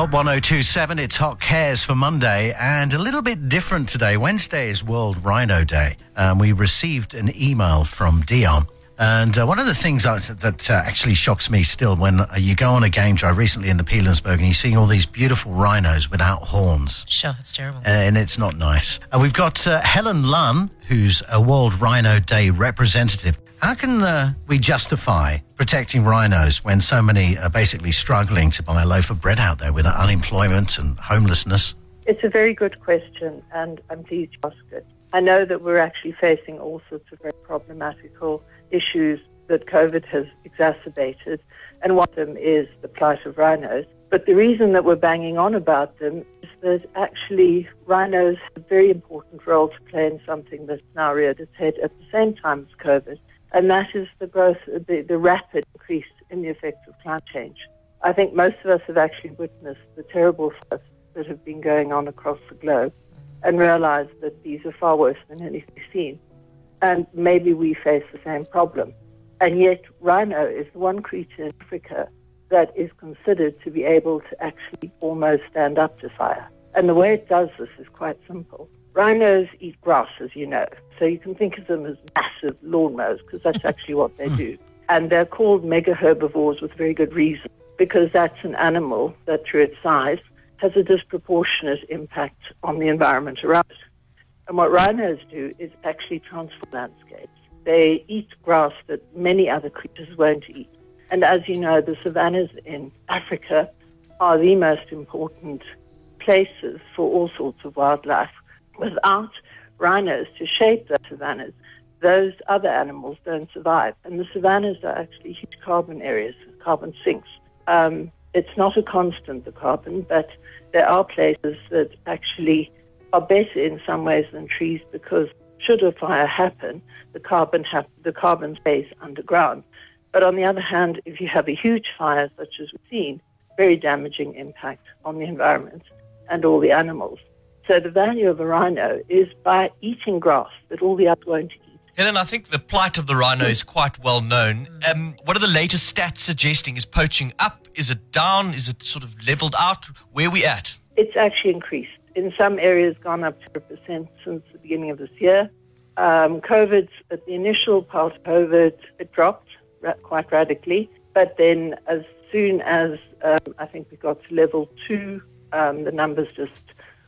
Hot 1027, it's Hot Cares for Monday, and a little bit different today. Wednesday is World Rhino Day. Um, we received an email from Dion. And uh, one of the things that, that uh, actually shocks me still when uh, you go on a game drive recently in the Pilanesberg and you see all these beautiful rhinos without horns. Sure, it's terrible. and it's not nice. Uh, we've got uh, Helen Lunn, who's a World Rhino Day representative. How can uh, we justify protecting rhinos when so many are basically struggling to buy a loaf of bread out there with unemployment and homelessness? It's a very good question, and I'm pleased you asked it. I know that we're actually facing all sorts of very problematical issues that COVID has exacerbated, and one of them is the plight of rhinos. But the reason that we're banging on about them is that actually rhinos have a very important role to play in something that's now reared its head at the same time as COVID, and that is the growth, the, the rapid increase in the effects of climate change. I think most of us have actually witnessed the terrible floods that have been going on across the globe and realized that these are far worse than anything we've seen. And maybe we face the same problem. And yet, rhino is the one creature in Africa that is considered to be able to actually almost stand up to fire. And the way it does this is quite simple. Rhinos eat grass, as you know. So you can think of them as massive lawnmowers because that's actually what they hmm. do. And they're called mega herbivores with very good reason because that's an animal that, through its size, has a disproportionate impact on the environment around it. And what rhinos do is actually transform landscapes. They eat grass that many other creatures won't eat. And as you know, the savannas in Africa are the most important places for all sorts of wildlife. Without rhinos to shape the savannas, those other animals don't survive. And the savannas are actually huge carbon areas, carbon sinks. Um, it's not a constant, the carbon, but there are places that actually are better in some ways than trees because should a fire happen, the carbon hap- the carbon stays underground. But on the other hand, if you have a huge fire such as we've seen, very damaging impact on the environment and all the animals. So the value of a rhino is by eating grass that all the others won't eat. Helen, I think the plight of the rhino is quite well known. Um, what are the latest stats suggesting? Is poaching up? Is it down? Is it sort of leveled out? Where are we at? It's actually increased. In some areas, gone up to percent since the beginning of this year. Um, COVID, at the initial part of COVID, it dropped ra- quite radically. But then, as soon as um, I think we got to level two, um, the numbers just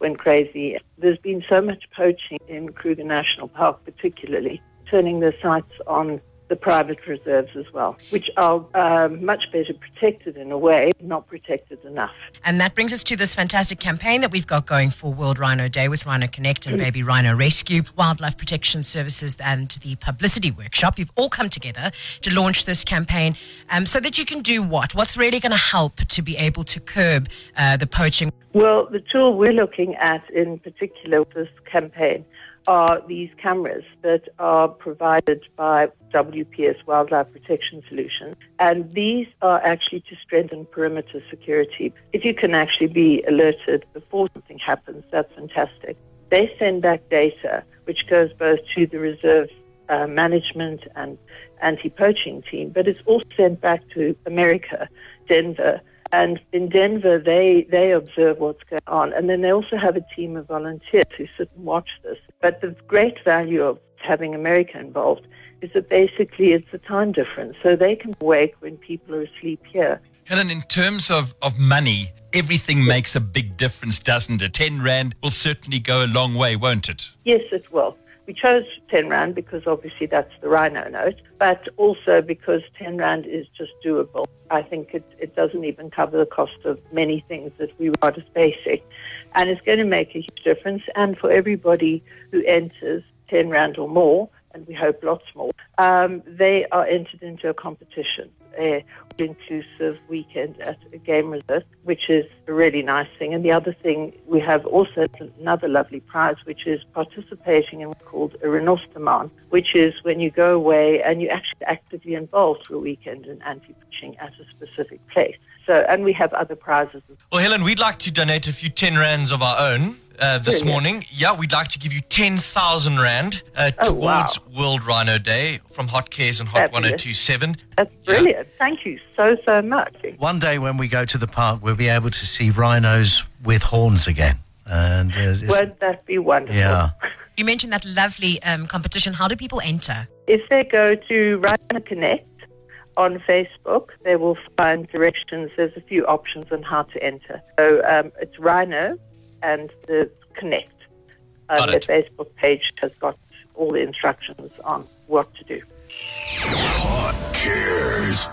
went crazy. There's been so much poaching in Kruger National Park, particularly, turning their sights on the private reserves as well, which are um, much better protected in a way, not protected enough. And that brings us to this fantastic campaign that we've got going for World Rhino Day with Rhino Connect and Baby Rhino Rescue, Wildlife Protection Services, and the Publicity Workshop. You've all come together to launch this campaign um, so that you can do what? What's really going to help to be able to curb uh, the poaching? Well, the tool we're looking at in particular with this campaign are these cameras that are provided by WPS Wildlife Protection Solutions. And these are actually to strengthen perimeter security. If you can actually be alerted before something happens, that's fantastic. They send back data which goes both to the reserve uh, management and anti-poaching team, but it's also sent back to America, Denver, and in Denver, they, they observe what's going on. And then they also have a team of volunteers who sit and watch this. But the great value of having America involved is that basically it's a time difference. So they can wake when people are asleep here. Helen, in terms of, of money, everything makes a big difference, doesn't it? 10 Rand will certainly go a long way, won't it? Yes, it will. We chose 10 Rand because obviously that's the rhino note, but also because 10 Rand is just doable. I think it, it doesn't even cover the cost of many things that we regard as basic. And it's going to make a huge difference. And for everybody who enters 10 Rand or more, and we hope lots more, um, they are entered into a competition, a inclusive weekend at a game reserve, which is a really nice thing. And the other thing, we have also another lovely prize, which is participating in what's called a renosterman, which is when you go away and you actually actively involved for a weekend in anti-poaching at a specific place. So, and we have other prizes. Well, Helen, we'd like to donate a few 10 rands of our own. Uh, this Brilliant. morning. Yeah, we'd like to give you 10,000 Rand uh, Oh, wow. towards World Rhino Day from Hot Cares and Hot Fabulous. 1027. That's brilliant. Thank you so, so much. One day when we go to the park, we'll be able to see rhinos with horns again. And uh, it's- Won't that be wonderful? yeah, You mentioned that lovely um, competition. How do people enter? If they go to Rhino Connect on Facebook, they will find directions. There's a few options on how to enter. So um, it's Rhino and the Connect. Um, Got their it. Facebook page has got all the instructions on what to do. Hot Cares.